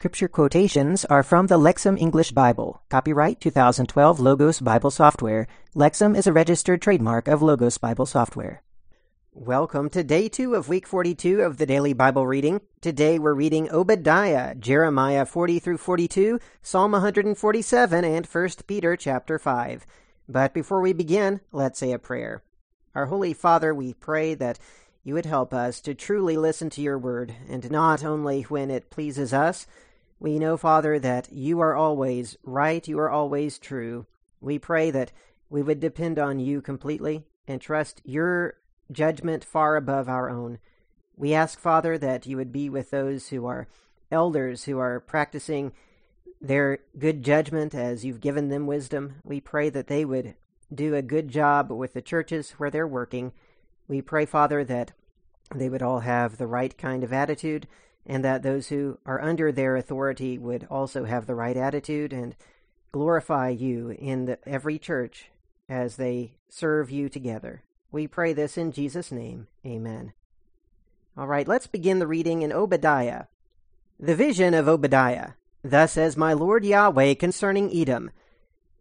Scripture quotations are from the Lexham English Bible. Copyright 2012 Logos Bible Software. Lexham is a registered trademark of Logos Bible Software. Welcome to day two of week 42 of the daily Bible reading. Today we're reading Obadiah, Jeremiah 40 through 42, Psalm 147, and 1 Peter chapter 5. But before we begin, let's say a prayer. Our Holy Father, we pray that you would help us to truly listen to your word, and not only when it pleases us. We know, Father, that you are always right, you are always true. We pray that we would depend on you completely and trust your judgment far above our own. We ask, Father, that you would be with those who are elders, who are practicing their good judgment as you've given them wisdom. We pray that they would do a good job with the churches where they're working. We pray, Father, that they would all have the right kind of attitude, and that those who are under their authority would also have the right attitude and glorify you in the, every church as they serve you together. We pray this in Jesus' name. Amen. All right, let's begin the reading in Obadiah. The vision of Obadiah. Thus says my Lord Yahweh concerning Edom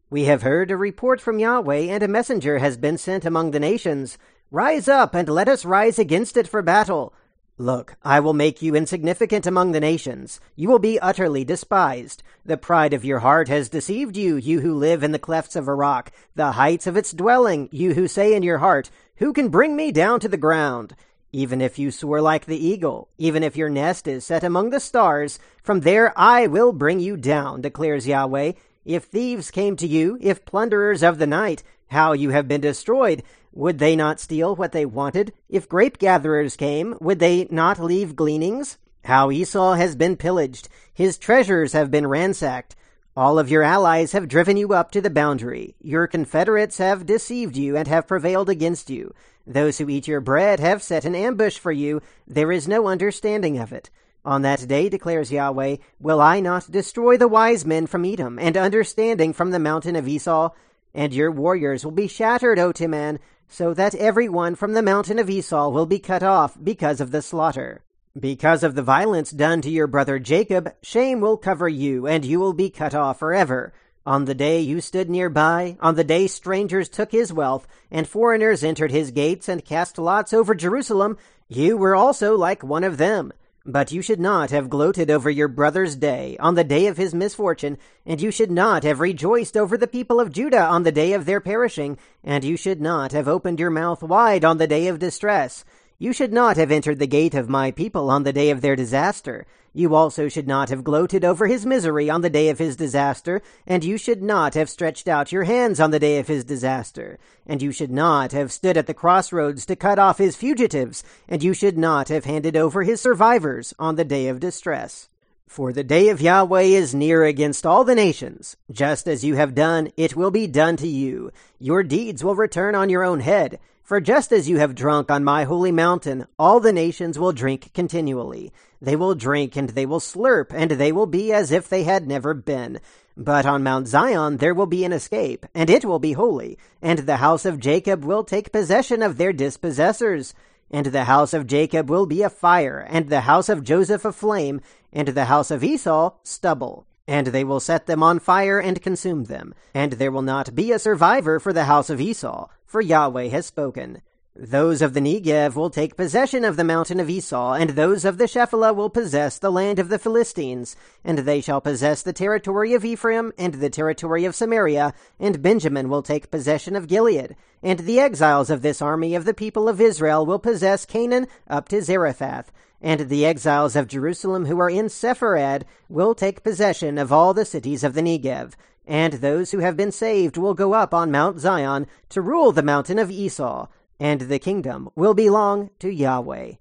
We have heard a report from Yahweh, and a messenger has been sent among the nations. Rise up, and let us rise against it for battle. Look, I will make you insignificant among the nations. You will be utterly despised. The pride of your heart has deceived you, you who live in the clefts of a rock, the heights of its dwelling, you who say in your heart, Who can bring me down to the ground? Even if you soar like the eagle, even if your nest is set among the stars, from there I will bring you down, declares Yahweh. If thieves came to you, if plunderers of the night, how you have been destroyed. Would they not steal what they wanted? If grape gatherers came, would they not leave gleanings? How Esau has been pillaged, his treasures have been ransacked. All of your allies have driven you up to the boundary. Your confederates have deceived you and have prevailed against you. Those who eat your bread have set an ambush for you. There is no understanding of it. On that day, declares Yahweh, will I not destroy the wise men from Edom, and understanding from the mountain of Esau? And your warriors will be shattered, O Teman, so that every one from the mountain of Esau will be cut off because of the slaughter. Because of the violence done to your brother Jacob, shame will cover you, and you will be cut off forever. On the day you stood nearby, on the day strangers took his wealth, and foreigners entered his gates and cast lots over Jerusalem, you were also like one of them. But you should not have gloated over your brother's day, on the day of his misfortune, and you should not have rejoiced over the people of Judah on the day of their perishing, and you should not have opened your mouth wide on the day of distress. You should not have entered the gate of my people on the day of their disaster. You also should not have gloated over his misery on the day of his disaster, and you should not have stretched out your hands on the day of his disaster, and you should not have stood at the crossroads to cut off his fugitives, and you should not have handed over his survivors on the day of distress. For the day of Yahweh is near against all the nations. Just as you have done, it will be done to you. Your deeds will return on your own head. For just as you have drunk on my holy mountain, all the nations will drink continually. They will drink and they will slurp, and they will be as if they had never been. But on Mount Zion there will be an escape, and it will be holy, and the house of Jacob will take possession of their dispossessors. And the house of Jacob will be a fire, and the house of Joseph a flame, and the house of Esau stubble. And they will set them on fire and consume them. And there will not be a survivor for the house of Esau, for Yahweh has spoken. Those of the Negev will take possession of the mountain of Esau, and those of the Shephelah will possess the land of the Philistines, and they shall possess the territory of Ephraim and the territory of Samaria, and Benjamin will take possession of Gilead, and the exiles of this army of the people of Israel will possess Canaan up to Zarephath, and the exiles of Jerusalem who are in Sepharad will take possession of all the cities of the Negev, and those who have been saved will go up on Mount Zion to rule the mountain of Esau, and the kingdom will belong to Yahweh.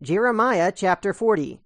Jeremiah chapter 40.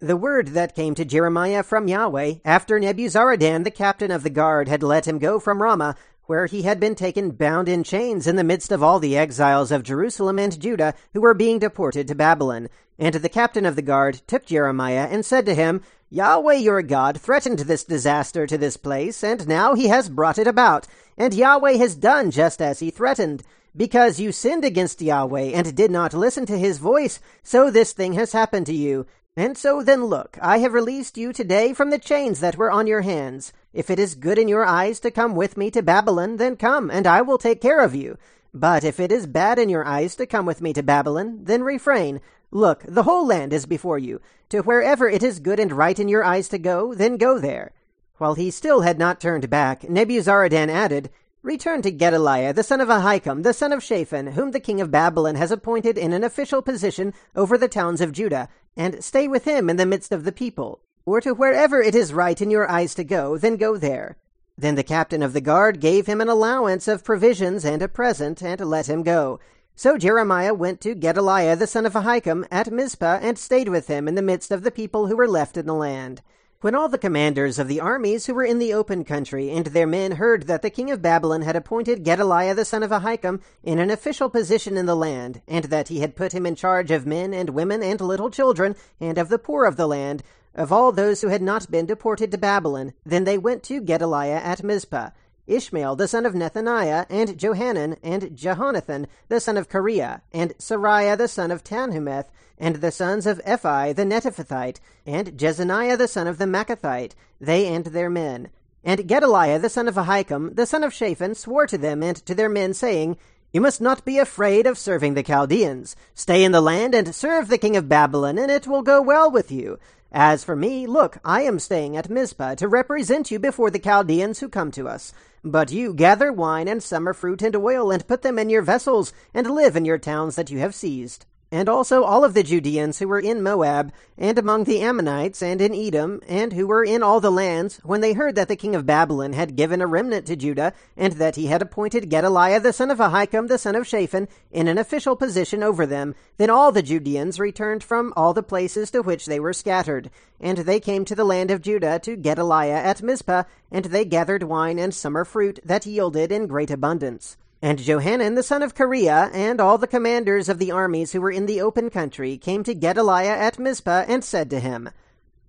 The word that came to Jeremiah from Yahweh after Nebuzaradan, the captain of the guard, had let him go from Ramah where he had been taken bound in chains in the midst of all the exiles of Jerusalem and Judah who were being deported to Babylon. And the captain of the guard took Jeremiah and said to him, Yahweh your God threatened this disaster to this place, and now he has brought it about. And Yahweh has done just as he threatened. Because you sinned against Yahweh and did not listen to his voice, so this thing has happened to you. And so then look, I have released you today from the chains that were on your hands. If it is good in your eyes to come with me to Babylon, then come, and I will take care of you. But if it is bad in your eyes to come with me to Babylon, then refrain. Look, the whole land is before you. To wherever it is good and right in your eyes to go, then go there. While he still had not turned back, Nebuzaradan added, Return to Gedaliah, the son of Ahikam, the son of Shaphan, whom the king of Babylon has appointed in an official position over the towns of Judah, and stay with him in the midst of the people. Or to wherever it is right in your eyes to go, then go there. Then the captain of the guard gave him an allowance of provisions and a present, and let him go. So Jeremiah went to Gedaliah the son of Ahikam at Mizpah, and stayed with him in the midst of the people who were left in the land. When all the commanders of the armies who were in the open country and their men heard that the king of Babylon had appointed Gedaliah the son of Ahikam in an official position in the land, and that he had put him in charge of men and women and little children, and of the poor of the land, of all those who had not been deported to Babylon, then they went to Gedaliah at Mizpah. Ishmael the son of Nethaniah, and Johanan, and Jehonathan the son of Kareah, and Seraiah the son of Tanhumeth, and the sons of Ephi the Netophathite, and Jezaniah the son of the Maacathite, they and their men. And Gedaliah the son of Ahikam, the son of Shaphan, swore to them and to their men, saying, You must not be afraid of serving the Chaldeans. Stay in the land and serve the king of Babylon, and it will go well with you. As for me, look, I am staying at Mizpah to represent you before the Chaldeans who come to us. But you gather wine and summer fruit and oil, and put them in your vessels, and live in your towns that you have seized and also all of the Judeans who were in Moab, and among the Ammonites, and in Edom, and who were in all the lands, when they heard that the king of Babylon had given a remnant to Judah, and that he had appointed Gedaliah the son of Ahikam the son of Shaphan in an official position over them, then all the Judeans returned from all the places to which they were scattered. And they came to the land of Judah to Gedaliah at Mizpah, and they gathered wine and summer fruit that yielded in great abundance. And Johanan the son of Kareah and all the commanders of the armies who were in the open country came to Gedaliah at Mizpah and said to him,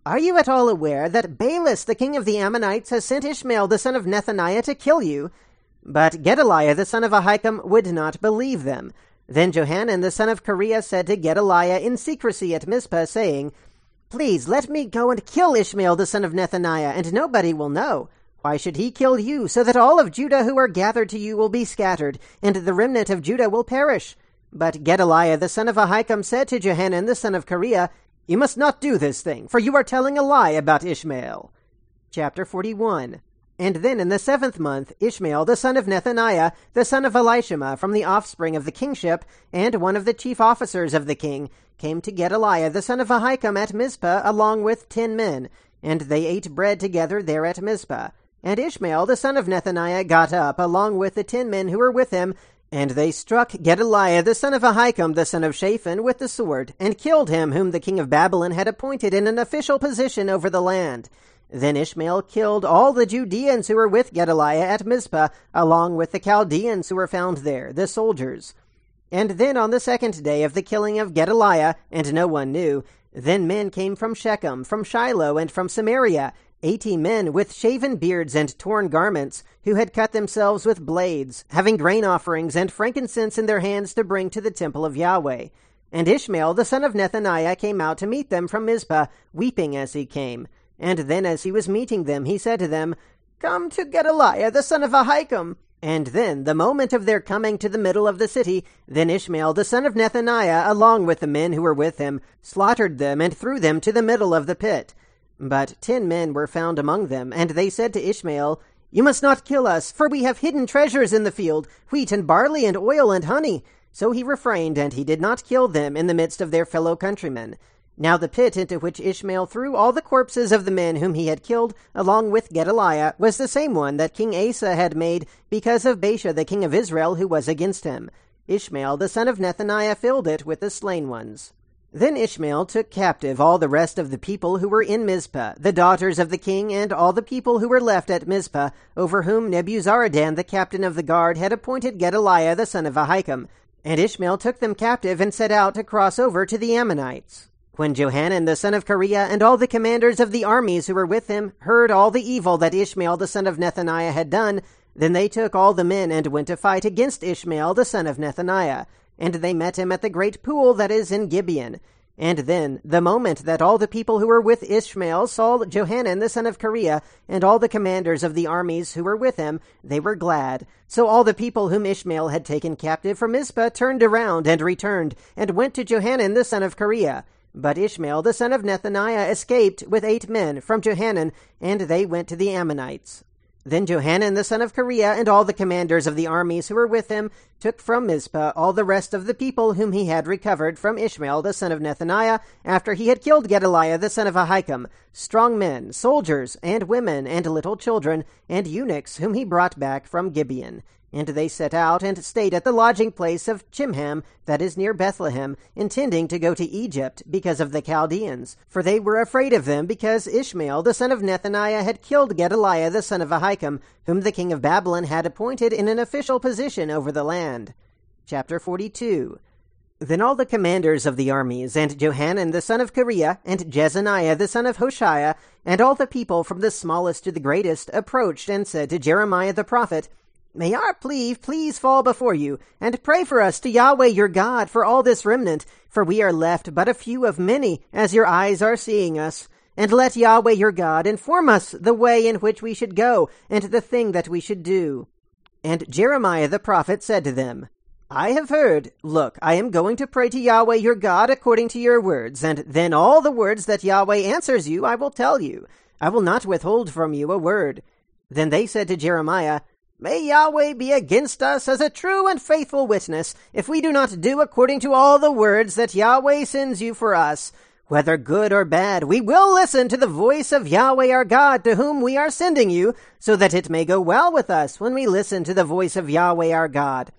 Are you at all aware that Baalis the king of the Ammonites has sent Ishmael the son of Nethaniah to kill you? But Gedaliah the son of Ahikam would not believe them. Then Johanan the son of Kareah said to Gedaliah in secrecy at Mizpah, saying, Please let me go and kill Ishmael the son of Nethaniah, and nobody will know. Why should he kill you, so that all of Judah who are gathered to you will be scattered, and the remnant of Judah will perish? But Gedaliah the son of Ahikam said to Johanan the son of Kareah, You must not do this thing, for you are telling a lie about Ishmael. Chapter 41 And then in the seventh month, Ishmael the son of Nethaniah, the son of Elishama, from the offspring of the kingship, and one of the chief officers of the king, came to Gedaliah the son of Ahikam at Mizpah, along with ten men, and they ate bread together there at Mizpah. And Ishmael the son of Nethaniah got up, along with the ten men who were with him, and they struck Gedaliah the son of Ahikam the son of Shaphan with the sword, and killed him whom the king of Babylon had appointed in an official position over the land. Then Ishmael killed all the Judeans who were with Gedaliah at Mizpah, along with the Chaldeans who were found there, the soldiers. And then on the second day of the killing of Gedaliah, and no one knew, then men came from Shechem, from Shiloh, and from Samaria, eighty men with shaven beards and torn garments, who had cut themselves with blades, having grain offerings and frankincense in their hands to bring to the temple of Yahweh. And Ishmael the son of Nethaniah came out to meet them from Mizpah, weeping as he came. And then as he was meeting them, he said to them, Come to Gedaliah the son of Ahikam. And then, the moment of their coming to the middle of the city, then Ishmael the son of Nethaniah, along with the men who were with him, slaughtered them and threw them to the middle of the pit. But ten men were found among them, and they said to Ishmael, You must not kill us, for we have hidden treasures in the field, wheat and barley and oil and honey. So he refrained, and he did not kill them in the midst of their fellow countrymen. Now the pit into which Ishmael threw all the corpses of the men whom he had killed, along with Gedaliah, was the same one that King Asa had made because of Baasha the king of Israel, who was against him. Ishmael the son of Nethaniah filled it with the slain ones. Then Ishmael took captive all the rest of the people who were in Mizpah, the daughters of the king, and all the people who were left at Mizpah, over whom Nebuzaradan the captain of the guard had appointed Gedaliah the son of Ahikam. And Ishmael took them captive and set out to cross over to the Ammonites. When Johanan the son of Kareah and all the commanders of the armies who were with him heard all the evil that Ishmael the son of Nethaniah had done, then they took all the men and went to fight against Ishmael the son of Nethaniah and they met him at the great pool that is in Gibeon. And then, the moment that all the people who were with Ishmael saw Johanan the son of Kareah, and all the commanders of the armies who were with him, they were glad. So all the people whom Ishmael had taken captive from Mizpah turned around and returned, and went to Johanan the son of Kareah. But Ishmael the son of Nethaniah escaped with eight men from Johanan, and they went to the Ammonites. Then Johanan the son of Kareah and all the commanders of the armies who were with him took from Mizpah all the rest of the people whom he had recovered from Ishmael the son of Nethaniah after he had killed Gedaliah the son of Ahikam, strong men, soldiers, and women, and little children, and eunuchs whom he brought back from Gibeon. And they set out and stayed at the lodging place of Chimham, that is near Bethlehem, intending to go to Egypt because of the Chaldeans. For they were afraid of them, because Ishmael the son of Nethaniah had killed Gedaliah the son of Ahikam, whom the king of Babylon had appointed in an official position over the land. Chapter 42 Then all the commanders of the armies, and Johanan the son of Kareah, and Jezaniah the son of Hoshea, and all the people from the smallest to the greatest, approached and said to Jeremiah the prophet, May our plea please fall before you, and pray for us to Yahweh your God for all this remnant, for we are left but a few of many, as your eyes are seeing us. And let Yahweh your God inform us the way in which we should go, and the thing that we should do. And Jeremiah the prophet said to them, I have heard. Look, I am going to pray to Yahweh your God according to your words, and then all the words that Yahweh answers you I will tell you. I will not withhold from you a word. Then they said to Jeremiah, May Yahweh be against us as a true and faithful witness, if we do not do according to all the words that Yahweh sends you for us. Whether good or bad, we will listen to the voice of Yahweh our God, to whom we are sending you, so that it may go well with us when we listen to the voice of Yahweh our God.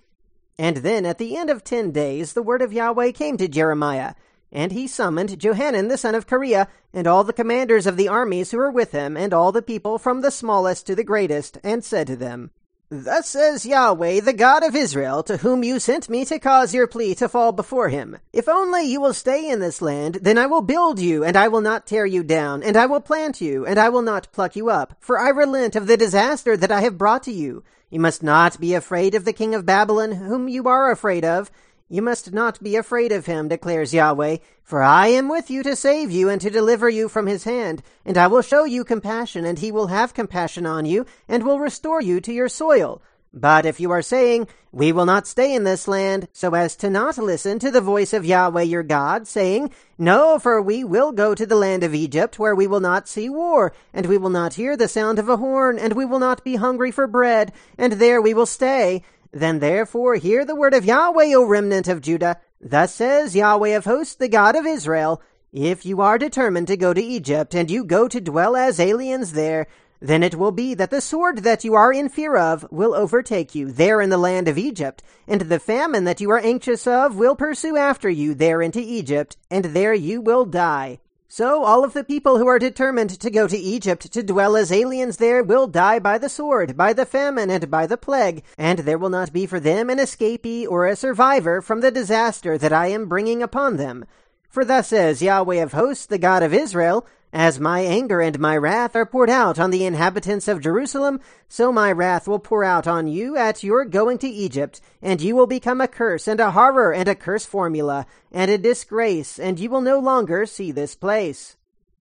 And then at the end of ten days, the word of Yahweh came to Jeremiah. And he summoned Johanan the son of Kareah, and all the commanders of the armies who were with him, and all the people from the smallest to the greatest, and said to them, Thus says Yahweh, the God of Israel, to whom you sent me to cause your plea to fall before him. If only you will stay in this land, then I will build you, and I will not tear you down, and I will plant you, and I will not pluck you up, for I relent of the disaster that I have brought to you. You must not be afraid of the king of Babylon, whom you are afraid of. You must not be afraid of him, declares Yahweh, for I am with you to save you and to deliver you from his hand, and I will show you compassion, and he will have compassion on you, and will restore you to your soil. But if you are saying, We will not stay in this land, so as to not listen to the voice of Yahweh your God, saying, No, for we will go to the land of Egypt, where we will not see war, and we will not hear the sound of a horn, and we will not be hungry for bread, and there we will stay, then therefore hear the word of Yahweh, O remnant of Judah. Thus says Yahweh of hosts, the God of Israel, If you are determined to go to Egypt, and you go to dwell as aliens there, then it will be that the sword that you are in fear of will overtake you there in the land of Egypt, and the famine that you are anxious of will pursue after you there into Egypt, and there you will die. So all of the people who are determined to go to Egypt to dwell as aliens there will die by the sword, by the famine, and by the plague, and there will not be for them an escapee or a survivor from the disaster that I am bringing upon them. For thus says Yahweh of hosts, the God of Israel, as my anger and my wrath are poured out on the inhabitants of Jerusalem, so my wrath will pour out on you at your going to Egypt, and you will become a curse and a horror and a curse formula, and a disgrace, and you will no longer see this place.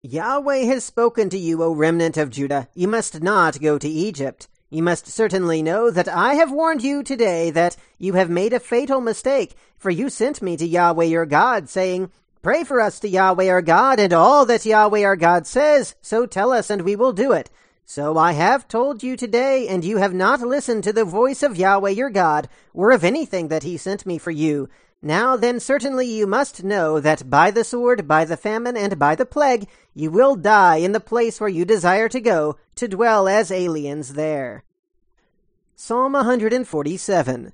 Yahweh has spoken to you, O remnant of Judah. You must not go to Egypt. You must certainly know that I have warned you today that you have made a fatal mistake, for you sent me to Yahweh your God, saying, Pray for us to Yahweh our God, and all that Yahweh our God says, so tell us, and we will do it. So I have told you today, and you have not listened to the voice of Yahweh your God, or of anything that he sent me for you. Now then, certainly you must know that by the sword, by the famine, and by the plague, you will die in the place where you desire to go, to dwell as aliens there. Psalm 147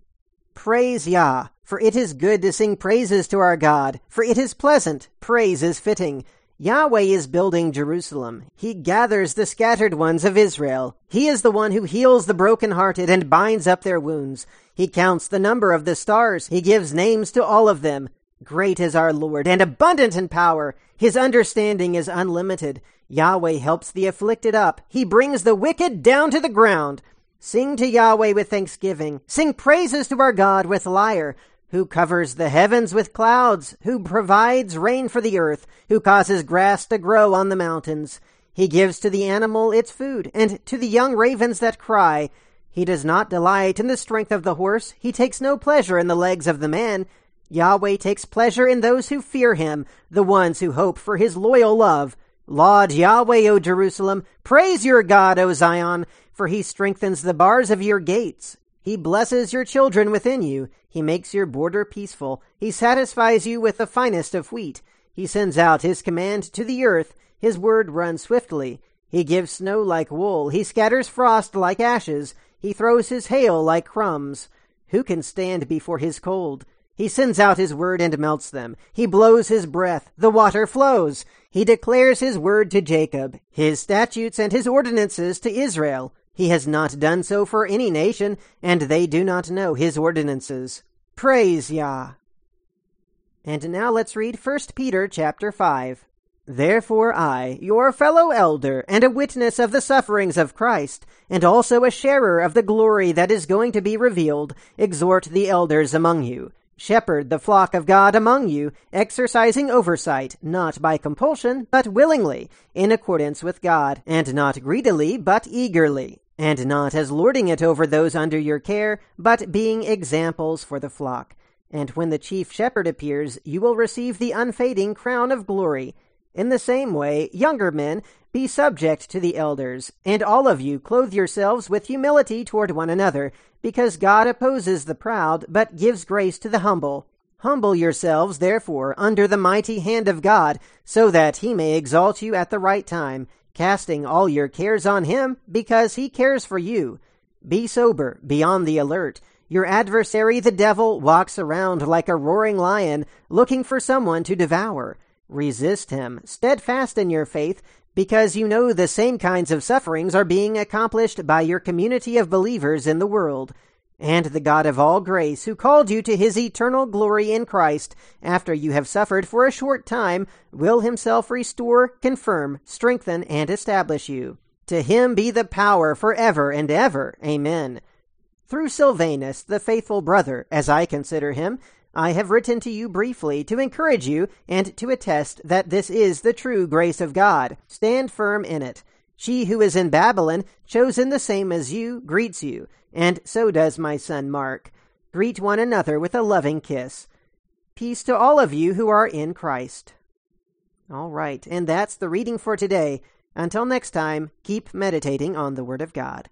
Praise Yah, for it is good to sing praises to our God, for it is pleasant, praise is fitting. Yahweh is building Jerusalem. He gathers the scattered ones of Israel. He is the one who heals the brokenhearted and binds up their wounds. He counts the number of the stars. He gives names to all of them. Great is our Lord and abundant in power. His understanding is unlimited. Yahweh helps the afflicted up. He brings the wicked down to the ground. Sing to Yahweh with thanksgiving. Sing praises to our God with lyre. Who covers the heavens with clouds, who provides rain for the earth, who causes grass to grow on the mountains. He gives to the animal its food, and to the young ravens that cry. He does not delight in the strength of the horse, he takes no pleasure in the legs of the man. Yahweh takes pleasure in those who fear him, the ones who hope for his loyal love. Laud Yahweh, O Jerusalem. Praise your God, O Zion, for he strengthens the bars of your gates. He blesses your children within you. He makes your border peaceful. He satisfies you with the finest of wheat. He sends out his command to the earth. His word runs swiftly. He gives snow like wool. He scatters frost like ashes. He throws his hail like crumbs. Who can stand before his cold? He sends out his word and melts them. He blows his breath. The water flows. He declares his word to Jacob, his statutes and his ordinances to Israel. He has not done so for any nation, and they do not know his ordinances. Praise Yah. And now let's read 1 Peter chapter 5. Therefore I, your fellow elder, and a witness of the sufferings of Christ, and also a sharer of the glory that is going to be revealed, exhort the elders among you Shepherd the flock of God among you, exercising oversight, not by compulsion, but willingly, in accordance with God, and not greedily, but eagerly, and not as lording it over those under your care, but being examples for the flock. And when the chief shepherd appears, you will receive the unfading crown of glory. In the same way, younger men, be subject to the elders, and all of you clothe yourselves with humility toward one another, because God opposes the proud, but gives grace to the humble. Humble yourselves, therefore, under the mighty hand of God, so that he may exalt you at the right time, casting all your cares on him, because he cares for you. Be sober, be on the alert. Your adversary, the devil, walks around like a roaring lion, looking for someone to devour. Resist him, steadfast in your faith, because you know the same kinds of sufferings are being accomplished by your community of believers in the world. And the God of all grace, who called you to his eternal glory in Christ, after you have suffered for a short time, will himself restore, confirm, strengthen, and establish you. To him be the power for ever and ever. Amen. Through Silvanus, the faithful brother, as I consider him, I have written to you briefly to encourage you and to attest that this is the true grace of God. Stand firm in it. She who is in Babylon, chosen the same as you, greets you, and so does my son Mark. Greet one another with a loving kiss. Peace to all of you who are in Christ. All right, and that's the reading for today. Until next time, keep meditating on the Word of God.